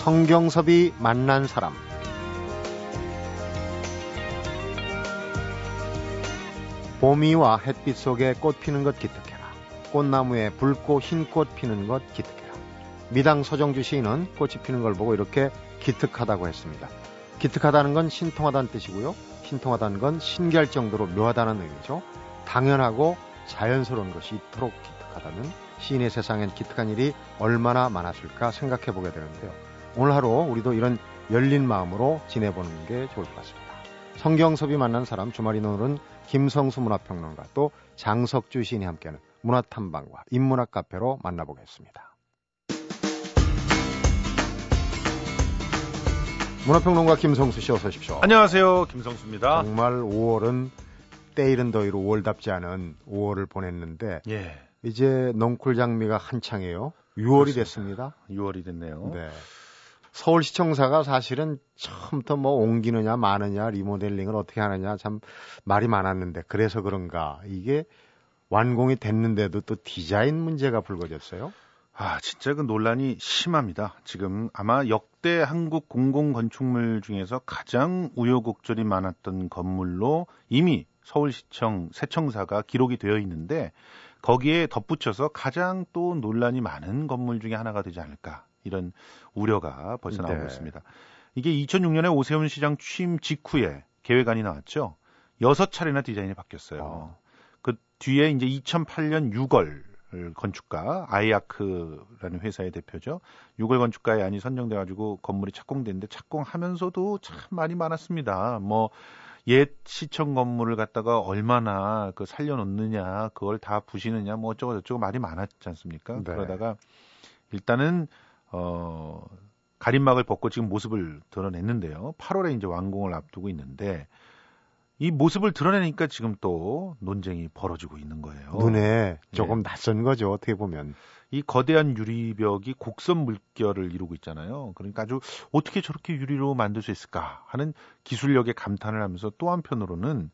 성경섭이 만난 사람 봄이와 햇빛 속에 꽃 피는 것 기특해라. 꽃나무에 붉고 흰꽃 피는 것 기특해라. 미당 서정주 시인은 꽃이 피는 걸 보고 이렇게 기특하다고 했습니다. 기특하다는 건 신통하다는 뜻이고요. 신통하다는 건 신기할 정도로 묘하다는 의미죠. 당연하고 자연스러운 것이 이토록 기특하다는 시인의 세상엔 기특한 일이 얼마나 많았을까 생각해 보게 되는데요. 오늘 하루 우리도 이런 열린 마음으로 지내보는 게 좋을 것 같습니다. 성경섭이 만난 사람 주말인 오늘은 김성수 문화평론가 또 장석주 시인이 함께하는 문화탐방과 인문학 카페로 만나보겠습니다. 문화평론가 김성수 씨 어서 오십시오. 안녕하세요. 김성수입니다. 정말 5월은 때이른 더위로 5월답지 않은 5월을 보냈는데 예. 이제 넝쿨 장미가 한창이에요. 6월이 됐습니다. 6월이 됐네요. 네. 서울시청사가 사실은 처음부터 뭐 옮기느냐 마느냐 리모델링을 어떻게 하느냐 참 말이 많았는데 그래서 그런가 이게 완공이 됐는데도 또 디자인 문제가 불거졌어요. 아, 진짜 그 논란이 심합니다. 지금 아마 역대 한국 공공 건축물 중에서 가장 우여곡절이 많았던 건물로 이미 서울시청 세청사가 기록이 되어 있는데 거기에 덧붙여서 가장 또 논란이 많은 건물 중에 하나가 되지 않을까 이런 우려가 벌써 나오고 네. 있습니다. 이게 2006년에 오세훈 시장 취임 직후에 계획안이 나왔죠. 여섯 차례나 디자인이 바뀌었어요. 어. 그 뒤에 이제 2008년 6월 건축가 아이아크라는 회사의 대표죠. 6월 건축가의 안이 선정돼 가지고 건물이 착공됐는데 착공하면서도 참 많이 많았습니다. 뭐 옛 시청 건물을 갖다가 얼마나 그 살려놓느냐, 그걸 다 부시느냐, 뭐 어쩌고 저쩌고 말이 많았지 않습니까? 네. 그러다가 일단은 어, 가림막을 벗고 지금 모습을 드러냈는데요. 8월에 이제 완공을 앞두고 있는데 이 모습을 드러내니까 지금 또 논쟁이 벌어지고 있는 거예요. 눈에 조금 네. 낯선 거죠. 어떻게 보면. 이 거대한 유리벽이 곡선 물결을 이루고 있잖아요. 그러니까 아주 어떻게 저렇게 유리로 만들 수 있을까 하는 기술력에 감탄을 하면서 또 한편으로는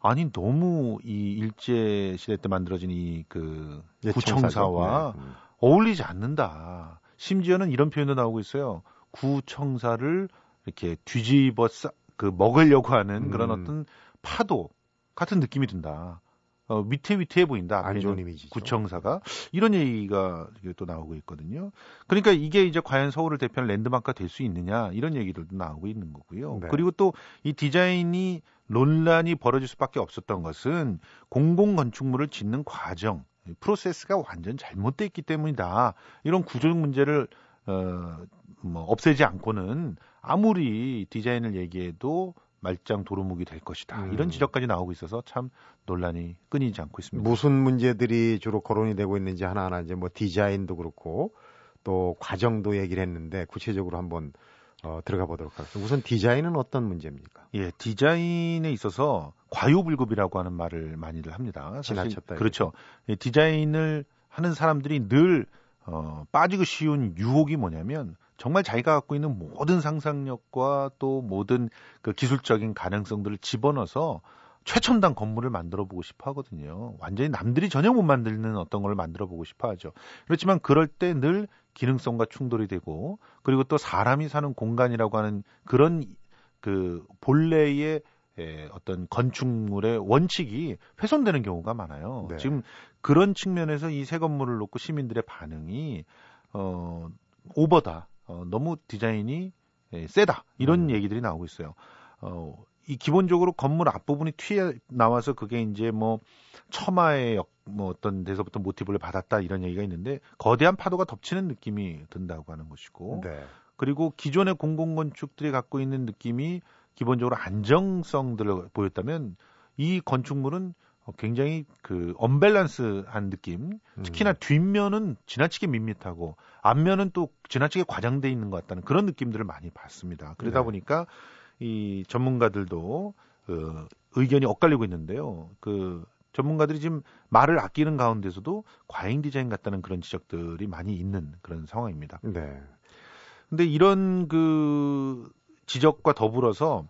아니 너무 이 일제 시대 때 만들어진 이 그 구청사와 네. 음. 어울리지 않는다. 심지어는 이런 표현도 나오고 있어요. 구청사를 이렇게 뒤집어 싸, 그 먹으려고 하는 음. 그런 어떤 파도 같은 느낌이 든다. 어, 위태위태해 보인다. 안 좋은 이미지. 구청사가 이런 얘기가 또 나오고 있거든요. 그러니까 이게 이제 과연 서울을 대표하는 랜드마크가 될 수 있느냐 이런 얘기들도 나오고 있는 거고요. 네. 그리고 또 이 디자인이 논란이 벌어질 수밖에 없었던 것은 공공 건축물을 짓는 과정 프로세스가 완전 잘못돼 있기 때문이다. 이런 구조적 문제를 어, 뭐 없애지 않고는 아무리 디자인을 얘기해도 말짱 도루묵이 될 것이다. 음. 이런 지적까지 나오고 있어서 참 논란이 끊이지 않고 있습니다. 무슨 문제들이 주로 거론이 되고 있는지 하나하나 이제 뭐 디자인도 그렇고 또 과정도 얘기를 했는데 구체적으로 한번 어, 들어가 보도록 하겠습니다. 우선 디자인은 어떤 문제입니까? 예, 디자인에 있어서 과유불급이라고 하는 말을 많이들 합니다. 지나쳤다. 그렇죠. 예, 디자인을 하는 사람들이 늘 어, 빠지고 쉬운 유혹이 뭐냐면 정말 자기가 갖고 있는 모든 상상력과 또 모든 그 기술적인 가능성들을 집어넣어서 최첨단 건물을 만들어 보고 싶어 하거든요. 완전히 남들이 전혀 못 만드는 어떤 걸 만들어 보고 싶어 하죠. 그렇지만 그럴 때 늘 기능성과 충돌이 되고 그리고 또 사람이 사는 공간이라고 하는 그런 그 본래의 에, 어떤 건축물의 원칙이 훼손되는 경우가 많아요. 네. 지금 그런 측면에서 이 새 건물을 놓고 시민들의 반응이 어 오버다. 어, 너무 디자인이 에, 세다. 이런 음. 얘기들이 나오고 있어요. 어, 이 기본적으로 건물 앞부분이 튀어 나와서 그게 이제 뭐 처마의 역, 뭐 어떤 데서부터 모티브를 받았다 이런 얘기가 있는데 거대한 파도가 덮치는 느낌이 든다고 하는 것이고 네. 그리고 기존의 공공 건축들이 갖고 있는 느낌이 기본적으로 안정성들을 보였다면 이 건축물은 굉장히 그 언밸런스한 느낌. 특히나 음. 뒷면은 지나치게 밋밋하고 앞면은 또 지나치게 과장돼 있는 것 같다는 그런 느낌들을 많이 봤습니다. 그러다 네. 보니까 이 전문가들도 그 의견이 엇갈리고 있는데요. 그 전문가들이 지금 말을 아끼는 가운데서도 과잉 디자인 같다는 그런 지적들이 많이 있는 그런 상황입니다. 네. 근데 이런 그 지적과 더불어서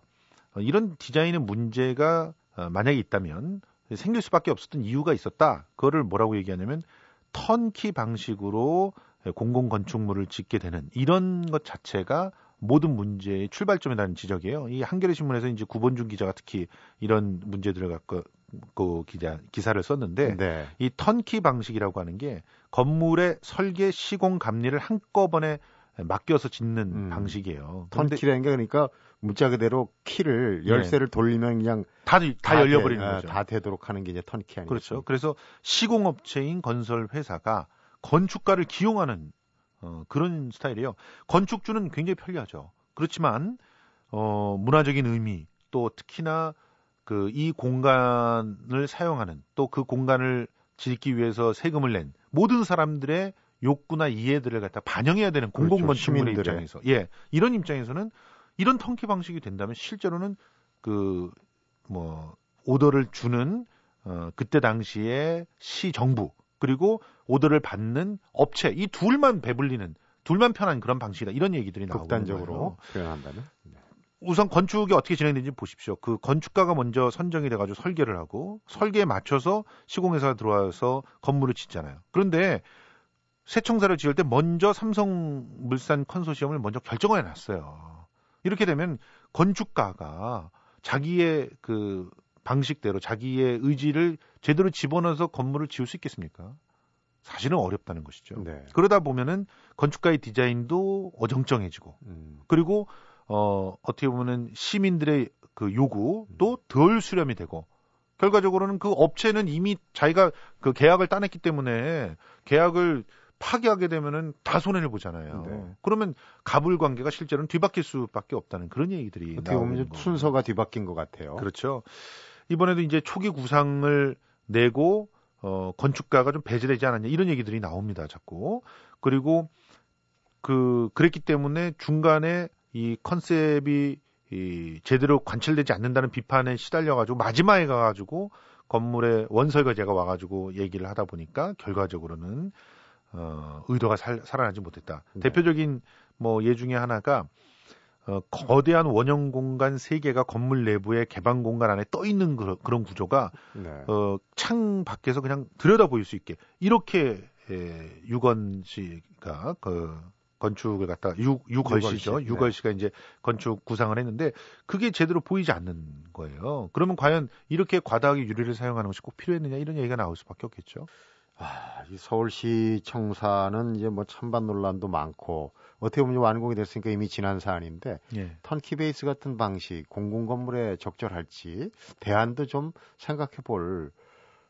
이런 디자인의 문제가 어, 만약에 있다면 생길 수밖에 없었던 이유가 있었다. 그거를 뭐라고 얘기하냐면 턴키 방식으로 공공 건축물을 짓게 되는 이런 것 자체가 모든 문제의 출발점이라는 지적이에요. 이 한겨레 신문에서 이제 구본준 기자가 특히 이런 문제들을 갖고 그 기자 기사를 썼는데 네. 이 턴키 방식이라고 하는 게 건물의 설계 시공 감리를 한꺼번에 맡겨서 짓는 음. 방식이에요. 턴키라는 게 그러니까 문자 그대로 키를 네. 열쇠를 네. 돌리면 그냥 다, 다, 다 열려버리는 돼, 거죠. 다 되도록 하는 게 이제 턴키 아니에요. 그렇죠. 그래서 시공업체인 건설 회사가 건축가를 기용하는 어, 그런 스타일이에요. 건축주는 굉장히 편리하죠. 그렇지만 어, 문화적인 의미 또 특히나 그 이 공간을 사용하는 또 그 공간을 짓기 위해서 세금을 낸 모든 사람들의 욕구나 이해들을 갖다 반영해야 되는 그렇죠. 공공건축물의 그렇죠. 입장에서 예 이런 입장에서는 이런 턴키 방식이 된다면 실제로는 그 뭐 오더를 주는 어 그때 당시에 시 정부 그리고 오더를 받는 업체 이 둘만 배불리는 둘만 편한 그런 방식이다 이런 얘기들이 나오고 극단적으로 표현한다면 네. 우선 건축이 어떻게 진행되는지 보십시오. 그 건축가가 먼저 선정이 돼가지고 설계를 하고 설계에 맞춰서 시공회사가 들어와서 건물을 짓잖아요. 그런데 새청사를 지을 때 먼저 삼성물산 컨소시엄을 먼저 결정해 놨어요. 이렇게 되면 건축가가 자기의 그 방식대로 자기의 의지를 제대로 집어넣어서 건물을 지을 수 있겠습니까? 사실은 어렵다는 것이죠. 네. 그러다 보면은 건축가의 디자인도 어정쩡해지고, 음. 그리고 어 어떻게 보면은 시민들의 그 요구도 음. 덜 수렴이 되고, 결과적으로는 그 업체는 이미 자기가 그 계약을 따냈기 때문에 계약을 파기하게 되면은 다 손해를 보잖아요. 네. 그러면 가불 관계가 실제로는 뒤바뀔 수밖에 없다는 그런 얘기들이 어떻게 보면 순서가 뒤바뀐 것 같아요. 그렇죠. 이번에도 이제 초기 구상을 내고 어, 건축가가 좀 배제되지 않았냐 이런 얘기들이 나옵니다. 자꾸 그리고 그 그랬기 때문에 중간에 이 컨셉이 이 제대로 관철되지 않는다는 비판에 시달려 가지고 마지막에 가 가지고 건물의 원설거제가 와 가지고 얘기를 하다 보니까 결과적으로는 어 의도가 살, 살아나지 못했다. 네. 대표적인 뭐 예 중에 하나가 어, 거대한 원형 공간 세 개가 건물 내부의 개방 공간 안에 떠 있는 그런, 그런 구조가 네. 어, 창 밖에서 그냥 들여다 보일 수 있게 이렇게 에, 유건 씨가 그 건축을 갖다 유, 유걸 씨죠. 네. 유걸 씨가 이제 건축 구상을 했는데 그게 제대로 보이지 않는 거예요. 그러면 과연 이렇게 과다하게 유리를 사용하는 것이 꼭 필요했느냐 이런 얘기가 나올 수밖에 없겠죠. 아, 이 서울시 청사는 이제 뭐 찬반 논란도 많고 어떻게 보면 완공이 됐으니까 이미 지난 사안인데 예. 턴키 베이스 같은 방식 공공 건물에 적절할지 대안도 좀 생각해 볼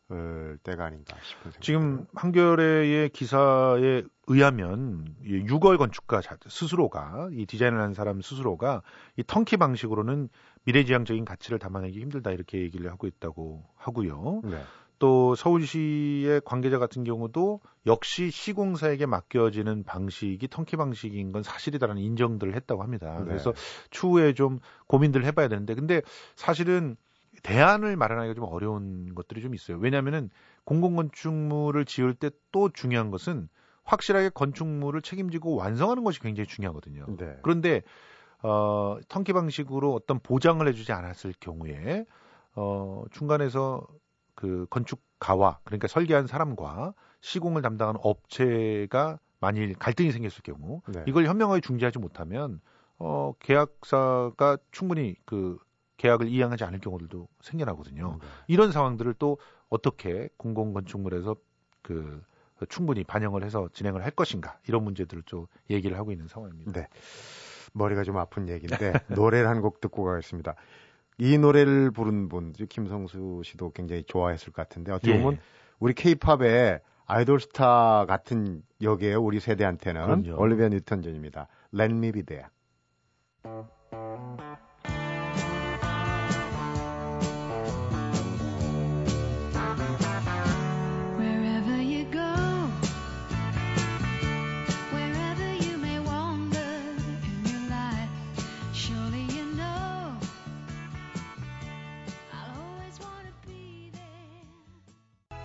어, 때가 아닌가 싶은 생각. 지금 한겨레의 기사에 의하면 유걸 건축가 스스로가 이 디자인을 한 사람 스스로가 이 턴키 방식으로는 미래지향적인 가치를 담아내기 힘들다 이렇게 얘기를 하고 있다고 하고요. 네. 또 서울시의 관계자 같은 경우도 역시 시공사에게 맡겨지는 방식이 턴키 방식인 건 사실이다라는 인정들을 했다고 합니다. 네. 그래서 추후에 좀 고민들을 해봐야 되는데, 근데 사실은 대안을 마련하기가 좀 어려운 것들이 좀 있어요. 왜냐하면은 공공건축물을 지을 때 또 중요한 것은 확실하게 건축물을 책임지고 완성하는 것이 굉장히 중요하거든요. 네. 그런데 어, 턴키 방식으로 어떤 보장을 해주지 않았을 경우에 어, 중간에서 그 건축가와 그러니까 설계한 사람과 시공을 담당하는 업체가 만일 갈등이 생겼을 경우 네. 이걸 현명하게 중재하지 못하면 어 계약사가 충분히 그 계약을 이행하지 않을 경우들도 생겨나거든요. 네. 이런 상황들을 또 어떻게 공공 건축물에서 그 충분히 반영을 해서 진행을 할 것인가 이런 문제들을 좀 얘기를 하고 있는 상황입니다. 네. 머리가 좀 아픈 얘기인데 노래를 한 곡 듣고 가겠습니다. 이 노래를 부른 분, 김성수 씨도 굉장히 좋아했을 것 같은데 어떻게 보면 예. 우리 케이팝의 아이돌 스타 같은 역이에요. 우리 세대한테는 그럼요. 올리비아 뉴턴 존입니다. Let me be there.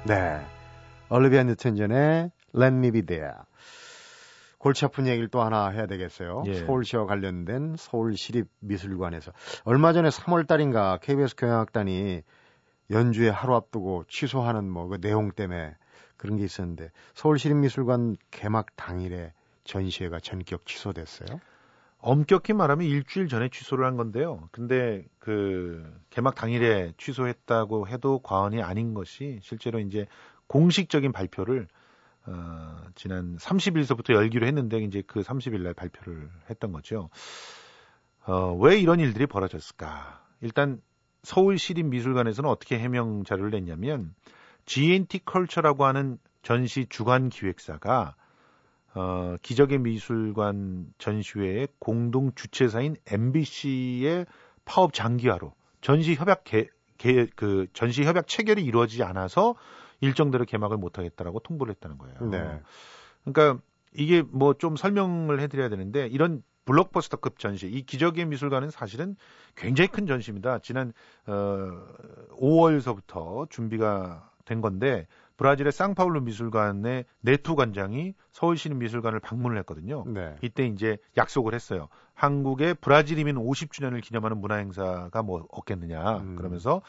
네. 얼리비아 뉴튼 전의 Let Me Be There. 골치 아픈 얘기를 또 하나 해야 되겠어요. 예. 서울시와 관련된 서울시립미술관에서 얼마 전에 3월 달인가 KBS 경영학단이 연주에 하루 앞두고 취소하는 뭐 그 내용 때문에 그런 게 있었는데 서울시립미술관 개막 당일에 전시회가 전격 취소됐어요. 엄격히 말하면 일주일 전에 취소를 한 건데요. 근데 그 개막 당일에 취소했다고 해도 과언이 아닌 것이 실제로 이제 공식적인 발표를 어, 지난 30일서부터 열기로 했는데 이제 그 30일 날 발표를 했던 거죠. 어, 왜 이런 일들이 벌어졌을까? 일단 서울시립미술관에서는 어떻게 해명 자료를 냈냐면 GNT 컬처라고 하는 전시 주관 기획사가 어, 기적의 미술관 전시회의 공동 주최사인 MBC의 파업 장기화로 전시 협약 개, 개, 그 전시 협약 체결이 이루어지지 않아서 일정대로 개막을 못 하겠다라고 통보를 했다는 거예요. 네. 그러니까 이게 뭐 좀 설명을 해드려야 되는데 이런 블록버스터급 전시, 이 기적의 미술관은 사실은 굉장히 큰 전시입니다. 지난 어 5월서부터 준비가 된 건데 브라질의 상파울루 미술관의 네투 관장이 서울시립미술관을 방문을 했거든요. 네. 이때 이제 약속을 했어요. 한국의 브라질 이민 50주년을 기념하는 문화 행사가 뭐 없겠느냐. 음. 그러면서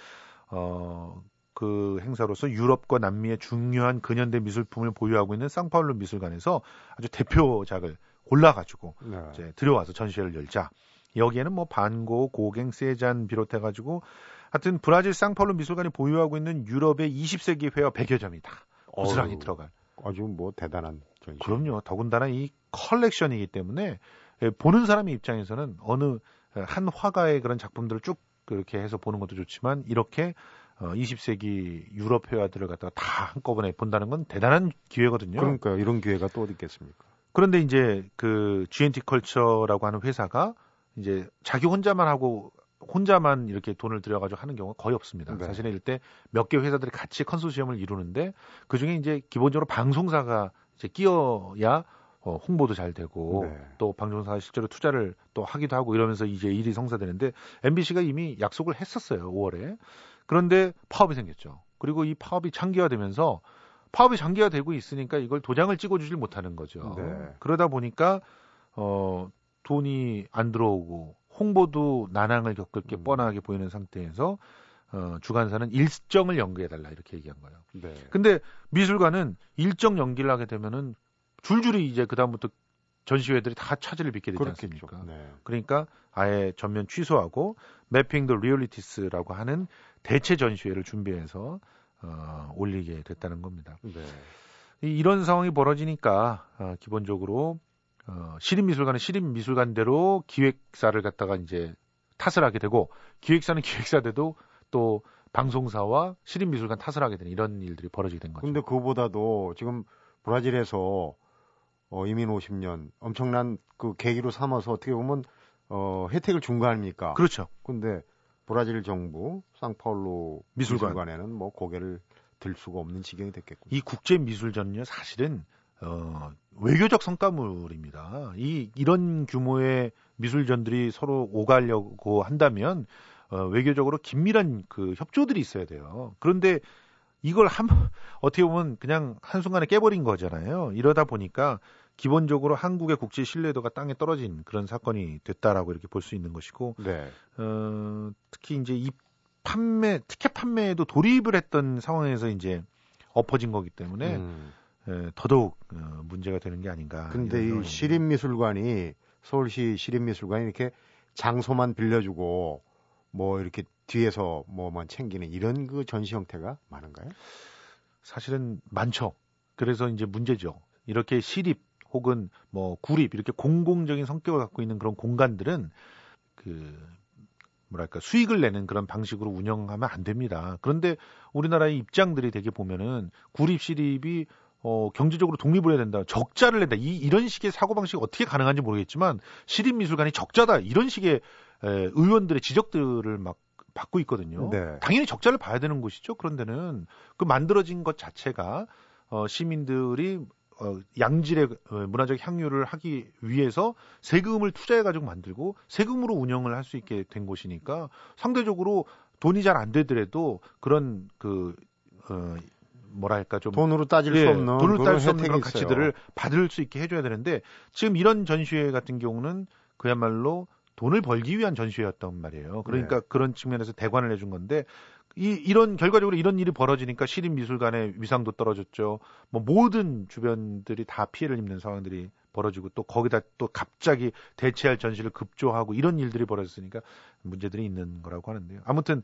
어. 그 행사로서 유럽과 남미의 중요한 근현대 미술품을 보유하고 있는 상파울루 미술관에서 아주 대표작을 골라가지고 네. 이제 들여와서 전시회를 열자. 여기에는 뭐 반고, 고갱, 세잔 비롯해가지고 하여튼 브라질 상파울루 미술관이 보유하고 있는 유럽의 20세기 회화 100여 점이 다 고스란히 들어갈. 아주 뭐 대단한 전시. 그럼요. 더군다나 이 컬렉션이기 때문에 예, 보는 사람의 입장에서는 어느 한 화가의 그런 작품들을 쭉 그렇게 해서 보는 것도 좋지만 이렇게 어, 20세기 유럽 회화들을 갖다가 다 한꺼번에 본다는 건 대단한 기회거든요. 그러니까 이런 기회가 또 어디 있겠습니까? 그런데 이제 그 GNT 컬처라고 하는 회사가 이제 자기 혼자만 하고 혼자만 이렇게 돈을 들여가지고 하는 경우가 거의 없습니다. 네. 사실은 이럴 때몇개 회사들이 같이 컨소시엄을 이루는데 그 중에 이제 기본적으로 방송사가 이제 끼어야 어, 홍보도 잘 되고 네. 또 방송사가 실제로 투자를 또 하기도 하고 이러면서 이제 일이 성사되는데 MBC가 이미 약속을 했었어요. 5월에. 그런데 파업이 생겼죠. 그리고 이 파업이 장기화되면서 파업이 장기화되고 있으니까 이걸 도장을 찍어주질 못하는 거죠. 네. 그러다 보니까 어 돈이 안 들어오고 홍보도 난항을 겪을 게 음. 뻔하게 보이는 상태에서 어 주관사는 일정을 연기해달라 이렇게 얘기한 거예요. 네. 근데 미술관은 일정 연기를 하게 되면은 줄줄이 이제 그다음부터 전시회들이 다 차질을 빚게 되지 그렇겠죠. 않습니까? 네. 그러니까 아예 전면 취소하고 Mapping the Realities라고 하는 대체 전시회를 준비해서 어, 올리게 됐다는 겁니다. 네. 이, 이런 상황이 벌어지니까 어, 기본적으로 어, 시립미술관은 시립미술관대로 기획사를 갖다가 이제 탓을 하게 되고 기획사는 기획사대로 또 방송사와 시립미술관 탓을 하게 되는 이런 일들이 벌어지게 된 거죠. 근데 그보다도 지금 브라질에서 어, 이민 50년 엄청난 그 계기로 삼아서 어떻게 보면 어, 혜택을 준 거 아닙니까? 그렇죠. 근데 브라질 정부 상파울루 미술관. 미술관에는 뭐 고개를 들 수가 없는 지경이 됐겠군요. 이 국제 미술전요 사실은 어, 외교적 성과물입니다. 이 이런 규모의 미술전들이 서로 오가려고 한다면 어, 외교적으로 긴밀한 그 협조들이 있어야 돼요. 그런데 이걸 한 어떻게 보면 그냥 한 순간에 깨버린 거잖아요. 이러다 보니까 기본적으로 한국의 국제 신뢰도가 땅에 떨어진 그런 사건이 됐다라고 이렇게 볼 수 있는 것이고 네. 어, 특히 이제 이 판매 티켓 판매에도 돌입을 했던 상황에서 이제 엎어진 거기 때문에 음. 에, 더더욱 어, 문제가 되는 게 아닌가. 근데 이. 시립미술관이 서울시 시립미술관이 이렇게 장소만 빌려주고 뭐 이렇게 뒤에서 뭐만 챙기는 이런 그 전시 형태가 많은가요? 사실은 많죠. 그래서 이제 문제죠. 이렇게 시립 혹은 뭐 구립 이렇게 공공적인 성격을 갖고 있는 그런 공간들은 그 뭐랄까 수익을 내는 그런 방식으로 운영하면 안 됩니다. 그런데 우리나라의 입장들이 되게 보면은 구립 시립이 어, 경제적으로 독립을 해야 된다. 적자를 낸다. 이, 이런 식의 사고방식이 어떻게 가능한지 모르겠지만, 시립미술관이 적자다. 이런 식의 에, 의원들의 지적들을 막 받고 있거든요. 네. 당연히 적자를 봐야 되는 곳이죠. 그런데는 그 만들어진 것 자체가 어, 시민들이 어, 양질의 어, 문화적 향유를 하기 위해서 세금을 투자해가지고 만들고 세금으로 운영을 할 수 있게 된 곳이니까 상대적으로 돈이 잘 안 되더라도 그런 그 어, 뭐랄까 좀 돈으로 따질 예, 수 없는 돈을 그런 딸수 없는 그런 있어요. 가치들을 받을 수 있게 해줘야 되는데 지금 이런 전시회 같은 경우는 그야말로 돈을 벌기 위한 전시회였단 말이에요. 그러니까 네. 그런 측면에서 대관을 해준 건데 이, 이런 결과적으로 이런 일이 벌어지니까 시립 미술관의 위상도 떨어졌죠. 뭐 모든 주변들이 다 피해를 입는 상황들이 벌어지고 또 거기다 또 갑자기 대체할 전시를 급조하고 이런 일들이 벌어졌으니까 문제들이 있는 거라고 하는데요. 아무튼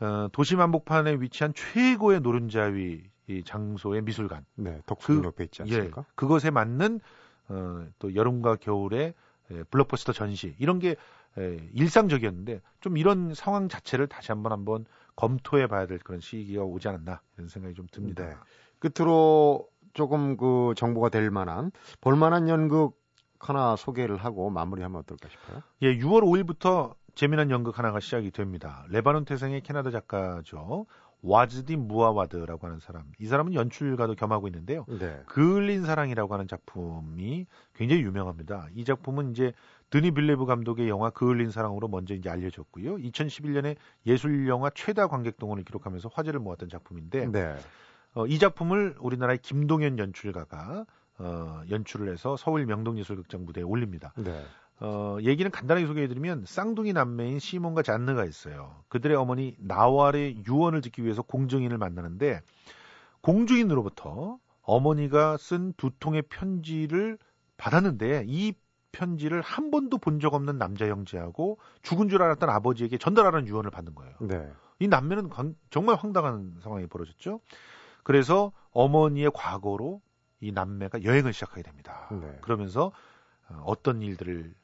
어, 도시 만복판에 위치한 최고의 노른자위 이 장소의 미술관. 네, 덕수 옆에 있지 않습니까? 예, 그것에 맞는 어, 또 여름과 겨울에 예, 블록버스터 전시 이런 게 예, 일상적이었는데 좀 이런 상황 자체를 다시 한번 한번 검토해 봐야 될 그런 시기가 오지 않았나 이런 생각이 좀 듭니다. 네. 끝으로 조금 그 정보가 될 만한 볼만한 연극 하나 소개를 하고 마무리하면 어떨까 싶어요. 예, 6월 5일부터 재미난 연극 하나가 시작이 됩니다. 레바논 태생의 캐나다 작가죠. 와즈디 무아와드라고 하는 사람. 이 사람은 연출가도 겸하고 있는데요. 네. 그을린 사랑이라고 하는 작품이 굉장히 유명합니다. 이 작품은 이제 드니 빌레브 감독의 영화 그을린 사랑으로 먼저 이제 알려졌고요. 2011년에 예술 영화 최다 관객 동원을 기록하면서 화제를 모았던 작품인데 네. 어, 이 작품을 우리나라의 김동현 연출가가 어, 연출을 해서 서울 명동예술극장 무대에 올립니다. 네. 어, 얘기는 간단하게 소개해드리면 쌍둥이 남매인 시몬과 잔느가 있어요. 그들의 어머니 나왈의 유언을 듣기 위해서 공증인을 만나는데 공주인으로부터 어머니가 쓴 두 통의 편지를 받았는데 이 편지를 한 번도 본 적 없는 남자 형제하고 죽은 줄 알았던 아버지에게 전달하는 유언을 받는 거예요. 네. 이 남매는 정말 황당한 상황이 벌어졌죠. 그래서 어머니의 과거로 이 남매가 여행을 시작하게 됩니다. 네. 그러면서 어, 어떤 일들을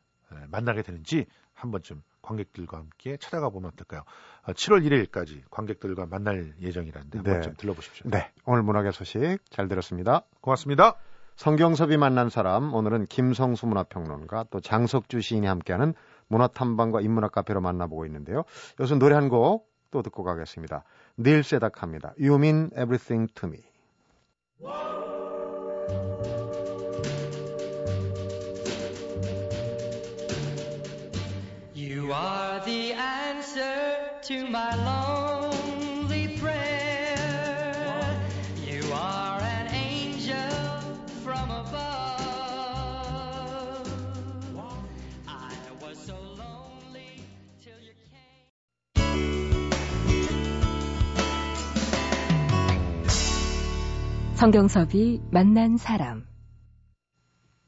만나게 되는지 한 번쯤 관객들과 함께 찾아가 보면 어떨까요? 7월 어, 1일까지 관객들과 만날 예정이라는데 한 네. 번쯤 들러보십시오. 네. 오늘 문학의 소식 잘 들었습니다. 고맙습니다. 성경섭이 만난 사람 오늘은 김성수 문화평론가 또 장석주 시인이 함께하는 문화탐방과 인문학 카페로 만나보고 있는데요. 여기서 노래 한 곡 또 듣고 가겠습니다. 닐 세닥합니다. You mean everything to me. To my lonely prayer. You are an angel from above. I was so lonely till you came. 성경섭이 만난 사람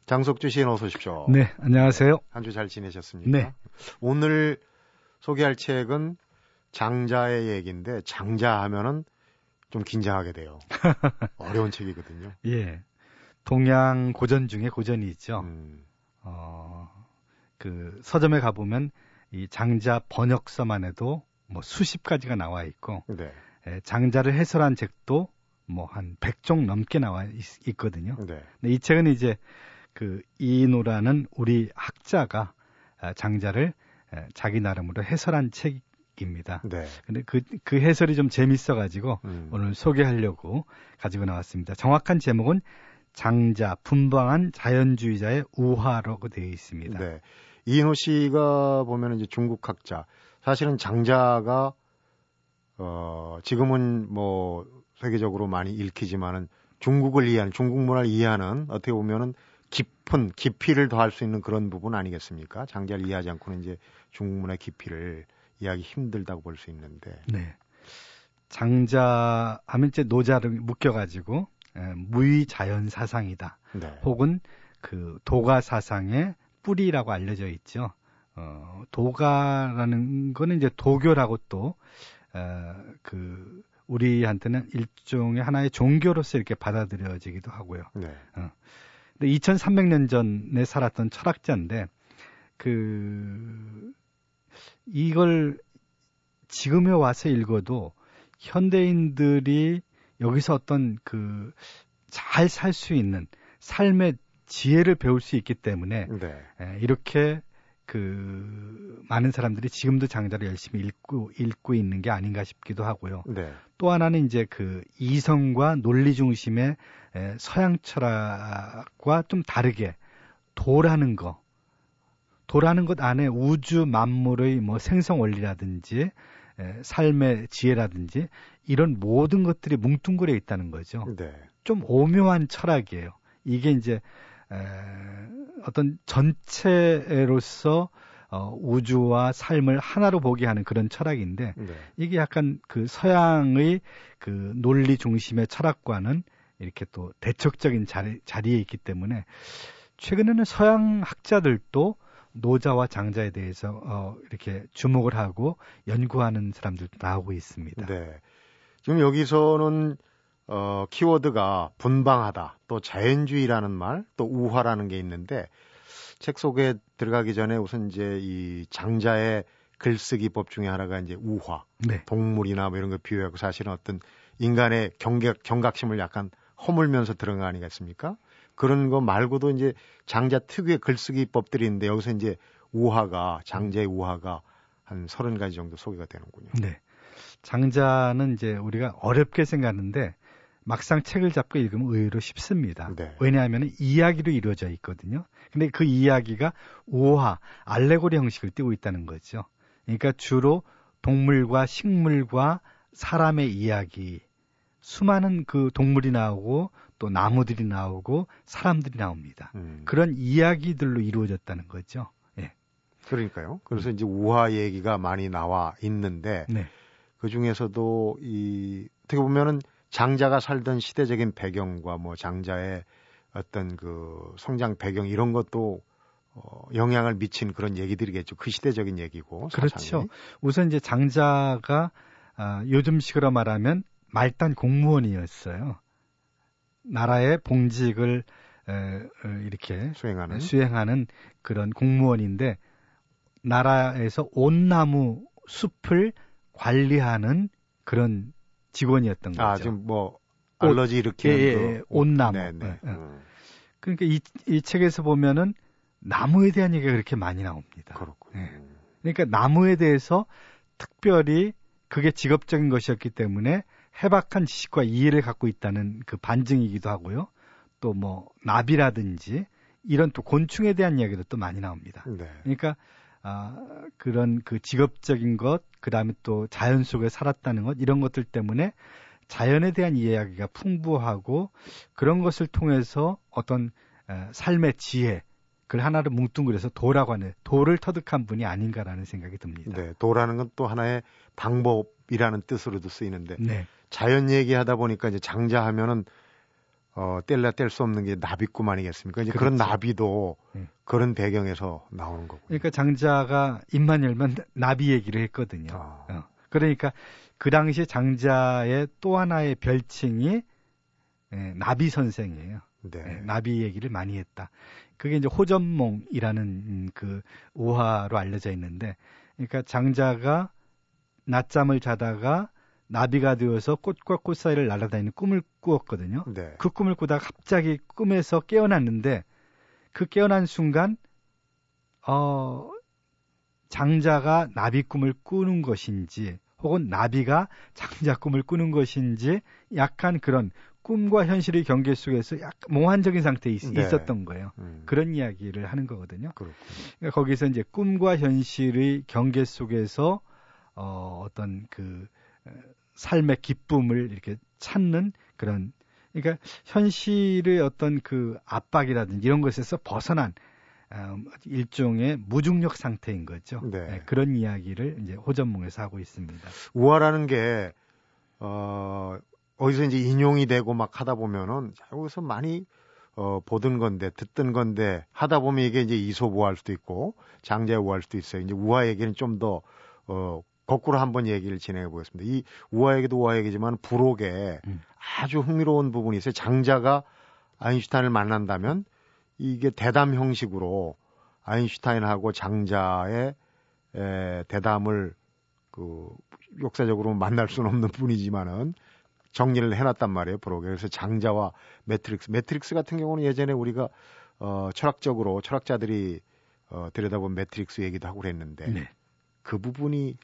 장석주 시인 어서 오십시오. 네, 안녕하세요. 한 주 잘 지내셨습니까? 네. 오늘 소개할 책은 장자의 얘기인데 장자 하면은 좀 긴장하게 돼요. 어려운 책이거든요. 예. 동양 고전 중에 고전이 있죠. 음. 어, 그 서점에 가보면 이 장자 번역서만 해도 뭐 수십 가지가 나와 있고 네. 예, 장자를 해설한 책도 뭐 한 100종 넘게 나와 있, 거든요 네. 근데 이 책은 이제 그 이노라는 우리 학자가 아, 장자를 자기 나름으로 해설한 책 입니다. 네. 근데 그, 그 해설이 좀 재밌어가지고 음. 오늘 소개하려고 가지고 나왔습니다. 정확한 제목은 장자, 분방한 자연주의자의 우화라고 되어 있습니다. 네. 이인호 씨가 보면 이제 중국 학자. 사실은 장자가 어, 지금은 뭐 세계적으로 많이 읽히지만은 중국을 이해하는 중국 문화를 이해하는 어떻게 보면은 깊은 깊이를 더할 수 있는 그런 부분 아니겠습니까? 장자를 이해하지 않고는 이제 중문의 깊이를 이해하기 힘들다고 볼 수 있는데. 네. 장자 하면 이제 노자를 묶여가지고 에, 무의 자연 사상이다. 네. 혹은 그 도가 사상의 뿌리라고 알려져 있죠. 어, 도가라는 거는 이제 도교라고 또, 어, 그, 우리한테는 일종의 하나의 종교로서 이렇게 받아들여지기도 하고요. 네. 어. 2300년 전에 살았던 철학자인데 그 이걸 지금에 와서 읽어도 현대인들이 여기서 어떤 그 잘 살 수 있는 삶의 지혜를 배울 수 있기 때문에 네. 에, 이렇게 그 많은 사람들이 지금도 장자를 열심히 읽고 읽고 있는 게 아닌가 싶기도 하고요. 네. 또 하나는 이제 그 이성과 논리 중심의 서양 철학과 좀 다르게 도라는 거, 도라는 것 안에 우주 만물의 뭐 생성 원리라든지 삶의 지혜라든지 이런 모든 것들이 뭉뚱그려 있다는 거죠. 네. 좀 오묘한 철학이에요. 이게 이제 에, 어떤 전체로서 어, 우주와 삶을 하나로 보게 하는 그런 철학인데 네. 이게 약간 그 서양의 그 논리 중심의 철학과는 이렇게 또 대척적인 자리, 자리에 있기 때문에 최근에는 서양 학자들도 노자와 장자에 대해서 어, 이렇게 주목을 하고 연구하는 사람들도 나오고 있습니다. 네. 지금 여기서는 어, 키워드가 분방하다, 또 자연주의라는 말, 또 우화라는 게 있는데 책 속에 들어가기 전에 우선 이제 이 장자의 글쓰기 법 중에 하나가 이제 우화, 네. 동물이나 뭐 이런 거 비유하고 사실은 어떤 인간의 경각, 경각심을 약간 허물면서 들어간 거 아니겠습니까? 그런 거 말고도 이제 장자 특유의 글쓰기 법들이 있는데 여기서 이제 우화가 장자의 우화가 한 서른 가지 정도 소개가 되는군요. 네. 장자는 이제 우리가 어렵게 생각하는데 막상 책을 잡고 읽으면 의외로 쉽습니다. 네. 왜냐하면 이야기로 이루어져 있거든요. 근데 그 이야기가 우화, 알레고리 형식을 띠고 있다는 거죠. 그러니까 주로 동물과 식물과 사람의 이야기, 수많은 그 동물이 나오고 또 나무들이 나오고 사람들이 나옵니다. 음. 그런 이야기들로 이루어졌다는 거죠. 예. 그러니까요. 그래서 음. 이제 우화 얘기가 많이 나와 있는데 네. 그 중에서도 이 어떻게 보면은 장자가 살던 시대적인 배경과 뭐 장자의 어떤 그 성장 배경 이런 것도 어, 영향을 미친 그런 얘기들이겠죠. 그 시대적인 얘기고. 그렇죠. 사상이. 우선 이제 장자가 아, 요즘식으로 말하면 말단 공무원이었어요. 나라의 봉직을 에, 에, 이렇게 수행하는 수행하는 그런 공무원인데 나라에서 온나무 숲을 관리하는 그런 직원이었던 아, 거죠. 아, 지금 뭐 알러지 일으키는 예, 예, 그 온나무. 네, 네. 예, 예. 음. 그러니까 이, 이 책에서 보면은 나무에 대한 얘기가 그렇게 많이 나옵니다. 그렇군요. 예. 그러니까 나무에 대해서 특별히 그게 직업적인 것이었기 때문에 해박한 지식과 이해를 갖고 있다는 그 반증이기도 하고요. 또 뭐 나비라든지 이런 또 곤충에 대한 이야기도 또 많이 나옵니다. 네. 그러니까 아, 그런 그 직업적인 것, 그 다음에 또 자연 속에 살았다는 것, 이런 것들 때문에 자연에 대한 이야기가 풍부하고 그런 것을 통해서 어떤 에, 삶의 지혜, 그걸 하나를 뭉뚱그려서 도라고 하는 도를 터득한 분이 아닌가라는 생각이 듭니다. 네, 도라는 건 또 하나의 방법이라는 뜻으로도 쓰이는데 네. 자연 얘기하다 보니까 이제 장자하면은 어, 뗄래 뗄수 없는 게 나비꿈 아니겠습니까? 이제 그렇죠. 그런 나비도 네. 그런 배경에서 나오는 거고. 그러니까 장자가 입만 열면 나비 얘기를 했거든요. 아. 어. 그러니까 그 당시 장자의 또 하나의 별칭이 예, 나비 선생이에요. 네. 예, 나비 얘기를 많이 했다. 그게 이제 호전몽이라는 음, 그 우화로 알려져 있는데, 그러니까 장자가 낮잠을 자다가 나비가 되어서 꽃과 꽃 사이를 날아다니는 꿈을 꾸었거든요. 네. 그 꿈을 꾸다가 갑자기 꿈에서 깨어났는데 그 깨어난 순간 어 장자가 나비 꿈을 꾸는 것인지 혹은 나비가 장자 꿈을 꾸는 것인지 약간 그런 꿈과 현실의 경계 속에서 약간 몽환적인 상태에 있, 네. 었던 거예요. 음. 그런 이야기를 하는 거거든요. 그러니까 거기서 이제 꿈과 현실의 경계 속에서 어, 어떤 그 삶의 기쁨을 이렇게 찾는 그런 그러니까 현실의 어떤 그 압박이라든지 이런 것에서 벗어난 어, 일종의 무중력 상태인 거죠. 네. 네, 그런 이야기를 이제 호전몽에서 하고 있습니다. 우화라는 게 어, 어디서 이제 인용이 되고 막 하다 보면은 여기서 많이 어, 보던 건데 듣던 건데 하다 보면 이게 이제 이소부할 수도 있고 장자우할 수도 있어요. 이제 우화 얘기는 좀 더 어, 거꾸로 한번 얘기를 진행해 보겠습니다. 이 우화 얘기도 우화 얘기지만 부록에 음. 아주 흥미로운 부분이 있어요. 장자가 아인슈타인을 만난다면 이게 대담 형식으로 아인슈타인하고 장자의 에, 대담을 그 역사적으로 만날 수는 없는 분이지만은 정리를 해놨단 말이에요 부록에 그래서 장자와 매트릭스 매트릭스 같은 경우는 예전에 우리가 어 철학적으로 철학자들이 어 들여다본 매트릭스 얘기도 하고 그랬는데 네. 그 부분이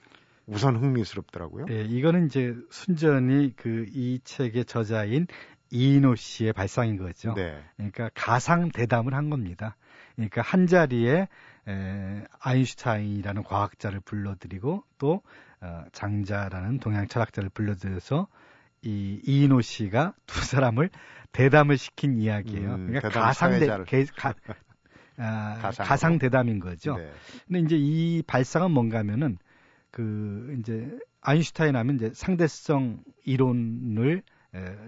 우선 흥미스럽더라고요. 네, 이거는 이제 순전히 그 이 책의 저자인 이인호 씨의 발상인 거죠. 네. 그러니까 가상 대담을 한 겁니다. 그러니까 한 자리에 에, 아인슈타인이라는 과학자를 불러들이고 또 어, 장자라는 동양 철학자를 불러들여서 이 이인호 씨가 두 사람을 대담을 시킨 이야기예요. 음, 그러니까 가상대 가, 아, 가상 대담인 거죠. 네. 근데 이제 이 발상은 뭔가 하면은 그 이제 아인슈타인 하면 이제 상대성 이론을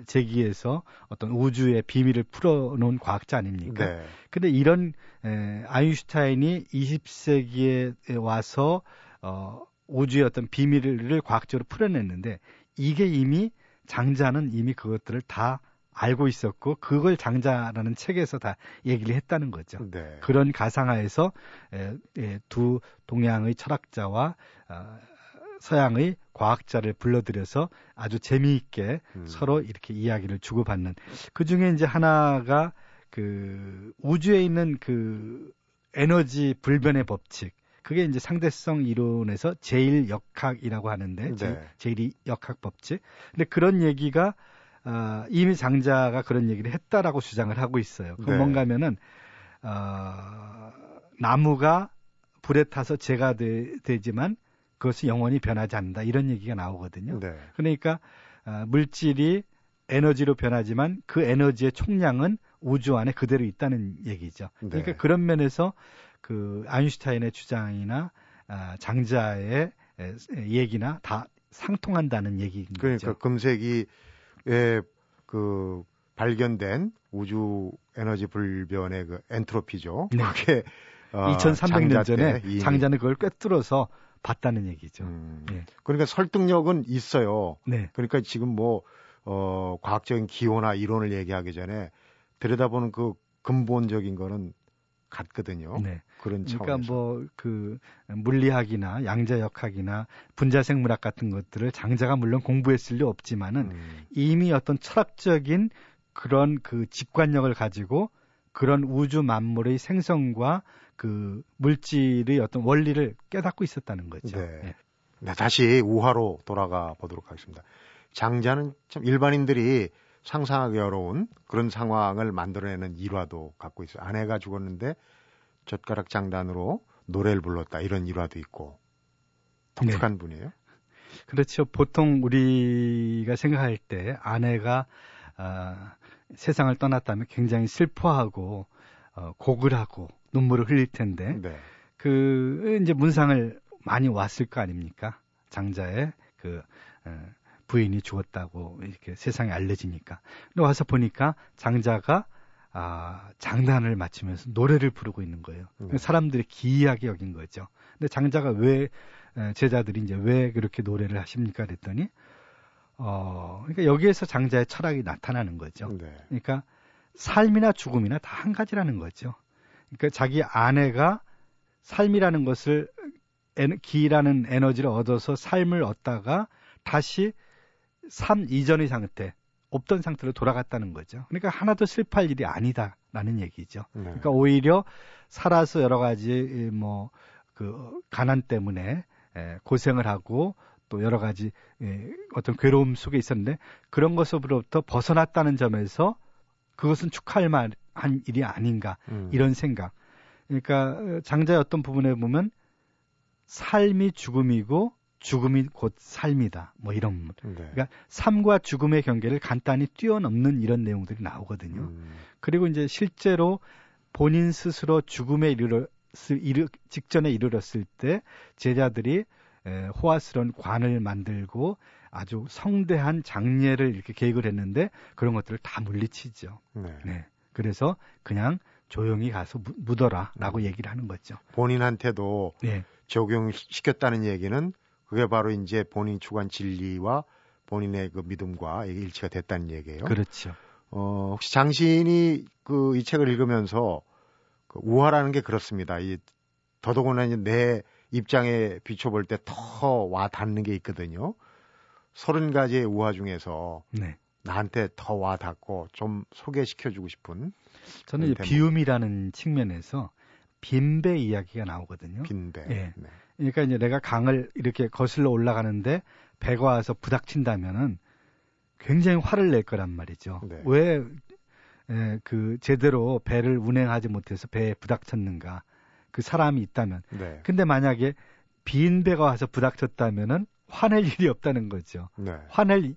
제기해서 어떤 우주의 비밀을 풀어놓은 과학자 아닙니까? 네. 근데 이런 에, 아인슈타인이 20세기에 와서 어, 우주의 어떤 비밀을 과학적으로 풀어냈는데 이게 이미 장자는 이미 그것들을 다 알고 있었고 그걸 장자라는 책에서 다 얘기를 했다는 거죠. 네. 그런 가상하에서 에, 에, 두 동양의 철학자와 어, 서양의 과학자를 불러들여서 아주 재미있게 음. 서로 이렇게 이야기를 주고받는 그 중에 이제 하나가 그 우주에 있는 그 에너지 불변의 법칙 그게 이제 상대성 이론에서 제일 역학이라고 하는데 네. 제일 역학 법칙 근데 그런 얘기가 어, 이미 장자가 그런 얘기를 했다라고 주장을 하고 있어요. 그 네. 뭔가면은 어, 나무가 불에 타서 재가 되, 되지만 그것이 영원히 변하지 않는다 이런 얘기가 나오거든요. 네. 그러니까 어, 물질이 에너지로 변하지만 그 에너지의 총량은 우주 안에 그대로 있다는 얘기죠. 네. 그러니까 그런 면에서 그 아인슈타인의 주장이나 아, 장자의 에, 얘기나 다 상통한다는 얘기인 그러니까 거죠. 금세기에 그 발견된 우주 에너지 불변의 그 엔트로피죠. 네. 그게 어, 2300년 전에 장자는 그걸 꿰뚫어서 봤다는 얘기죠. 음, 네. 그러니까 설득력은 있어요. 네. 그러니까 지금 뭐 어, 과학적인 기호나 이론을 얘기하기 전에 들여다보는 그 근본적인 거는 같거든요. 네. 그런 차원에서. 그러니까 뭐 그 물리학이나 양자역학이나 분자생물학 같은 것들을 장자가 물론 공부했을 리 없지만은 음. 이미 어떤 철학적인 그런 그 직관력을 가지고 그런 우주 만물의 생성과 그 물질의 어떤 원리를 깨닫고 있었다는 거죠. 네. 네. 네, 다시 우화로 돌아가 보도록 하겠습니다. 장자는 참 일반인들이 상상하기 어려운 그런 상황을 만들어내는 일화도 갖고 있어요. 아내가 죽었는데 젓가락 장단으로 노래를 불렀다 이런 일화도 있고 독특한 네. 분이에요. 그렇죠. 보통 우리가 생각할 때 아내가 어, 세상을 떠났다면 굉장히 슬퍼하고 어, 고글하고 눈물을 흘릴 텐데 네. 그 이제 문상을 많이 왔을 거 아닙니까? 장자의 그 어, 부인이 죽었다고 이렇게 세상에 알려지니까. 근데 와서 보니까 장자가 아, 장단을 맞추면서 노래를 부르고 있는 거예요. 네. 사람들이 기이하게 여긴 거죠. 근데 장자가 왜 제자들이 이제 왜 그렇게 노래를 하십니까? 그랬더니 어, 그러니까 여기에서 장자의 철학이 나타나는 거죠. 네. 그러니까 삶이나 죽음이나 다 한 가지라는 거죠. 그러니까 자기 아내가 삶이라는 것을 기라는 에너지를 얻어서 삶을 얻다가 다시 삶 이전의 상태, 없던 상태로 돌아갔다는 거죠. 그러니까 하나도 슬퍼할 일이 아니다라는 얘기죠. 네. 그러니까 오히려 살아서 여러 가지 뭐 그 가난 때문에 고생을 하고 또 여러 가지 예, 어떤 괴로움 속에 있었는데 그런 것으로부터 벗어났다는 점에서 그것은 축하할 만한 일이 아닌가 음. 이런 생각. 그러니까 장자의 어떤 부분에 보면 삶이 죽음이고 죽음이 곧 삶이다. 뭐 이런. 네. 그러니까 삶과 죽음의 경계를 간단히 뛰어넘는 이런 내용들이 나오거든요. 음. 그리고 이제 실제로 본인 스스로 죽음에 이르러 이르, 직전에 이르렀을 때 제자들이 에, 호화스러운 관을 만들고 아주 성대한 장례를 이렇게 계획을 했는데 그런 것들을 다 물리치죠. 네. 네. 그래서 그냥 조용히 가서 묻어라라고 음. 얘기를 하는 거죠. 본인한테도 네. 적용시켰다는 얘기는 그게 바로 이제 본인 추구한 진리와 본인의 그 믿음과 일치가 됐다는 얘기예요. 그렇죠. 어, 혹시 장신이 그 이 책을 읽으면서 그 우화라는 게 그렇습니다. 이 더더구나 이제 내 입장에 비춰볼 때 더 와 닿는 게 있거든요. 서른 가지의 우화 중에서 네. 나한테 더 와 닿고 좀 소개시켜주고 싶은 저는 이제 비움이라는 측면에서 빈배 이야기가 나오거든요. 빈배. 예. 네. 그러니까 이제 내가 강을 이렇게 거슬러 올라가는데 배가 와서 부닥친다면은 굉장히 화를 낼 거란 말이죠. 네. 왜, 에, 그, 제대로 배를 운행하지 못해서 배에 부닥쳤는가. 그 사람이 있다면. 네. 근데 만약에 빈 배가 와서 부닥쳤다면은 화낼 일이 없다는 거죠. 네. 화낼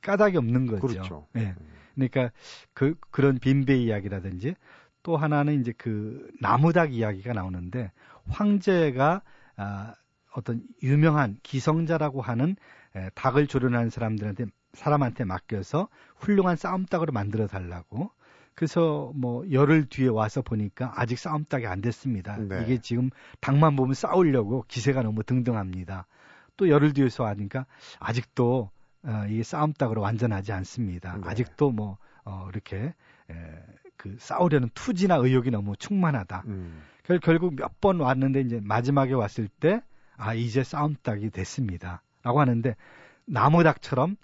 까닭이 없는 거죠. 그렇죠. 네. 그러니까 그, 그런 빈배 이야기라든지 또 하나는 이제 그 나무닭 이야기가 나오는데 황제가 아, 어떤 유명한 기성자라고 하는 에, 닭을 조련하는 사람들한테 사람한테 맡겨서 훌륭한 싸움닭으로 만들어 달라고 그래서 뭐 열흘 뒤에 와서 보니까 아직 싸움닭이 안 됐습니다. 네. 이게 지금 닭만 보면 싸우려고 기세가 너무 등등합니다. 또 열흘 뒤에서 와니까 아직도 어, 이 싸움닭으로 완전하지 않습니다. 네. 아직도 뭐 어, 이렇게 에, 그 싸우려는 투지나 의욕이 너무 충만하다. 음. 결국 몇 번 왔는데 이제 마지막에 왔을 때 아 이제 싸움닭이 됐습니다. 라고 하는데 나무닭처럼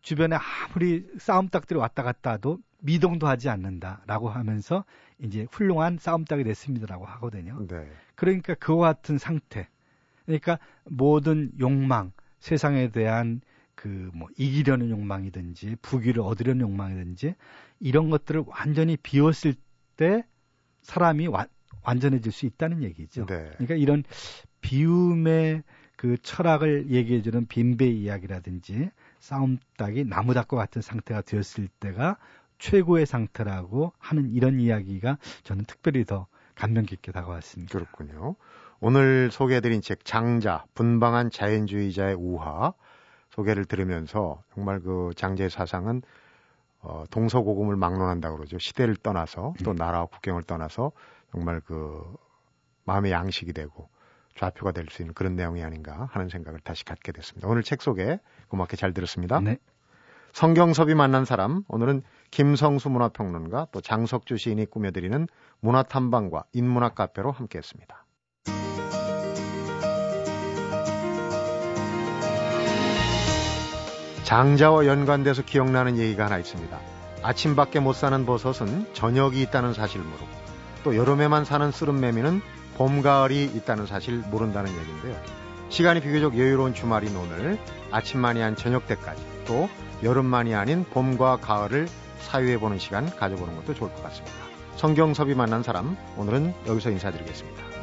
주변에 아무리 싸움닭들이 왔다 갔다 해도 미동도 하지 않는다라고 하면서 이제 훌륭한 싸움닭이 됐습니다라고 하거든요. 네. 그러니까 그와 같은 상태. 그러니까 모든 욕망, 세상에 대한 그 뭐 이기려는 욕망이든지 부귀를 얻으려는 욕망이든지 이런 것들을 완전히 비웠을 때 사람이 와, 완전해질 수 있다는 얘기죠. 네. 그러니까 이런 비움의 그 철학을 얘기해주는 빈배 이야기라든지 싸움닭이 나무닭과 같은 상태가 되었을 때가 최고의 상태라고 하는 이런 이야기가 저는 특별히 더 감명 깊게 다가왔습니다. 그렇군요. 오늘 소개해드린 책 장자 분방한 자연주의자의 우화 소개를 들으면서 정말 그 장제의 사상은 어, 동서고금을 막론한다고 그러죠. 시대를 떠나서 또 음. 나라와 국경을 떠나서 정말 그 마음의 양식이 되고 좌표가 될 수 있는 그런 내용이 아닌가 하는 생각을 다시 갖게 됐습니다. 오늘 책 소개 고맙게 잘 들었습니다. 네. 성경섭이 만난 사람 오늘은 김성수 문화평론가 또 장석주 시인이 꾸며드리는 문화탐방과 인문학 카페로 함께했습니다. 장자와 연관돼서 기억나는 얘기가 하나 있습니다. 아침밖에 못 사는 버섯은 저녁이 있다는 사실을 모르고 또 여름에만 사는 쓰름매미는 봄, 가을이 있다는 사실 모른다는 얘기인데요. 시간이 비교적 여유로운 주말인 오늘 아침만이 아닌 저녁 때까지 또 여름만이 아닌 봄과 가을을 사유해보는 시간 가져보는 것도 좋을 것 같습니다. 성경섭이 만난 사람 오늘은 여기서 인사드리겠습니다.